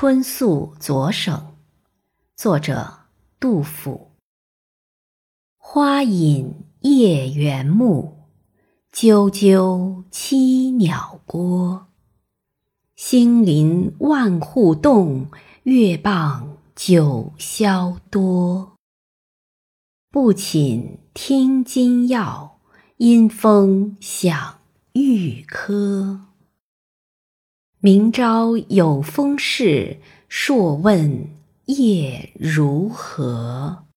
春宿左省，作者杜甫。花隐夜园木，啾啾栖鸟郭。星临万户动，月傍九霄多。不寝听金药，因风响玉珂。明朝有风事，朔问夜如何？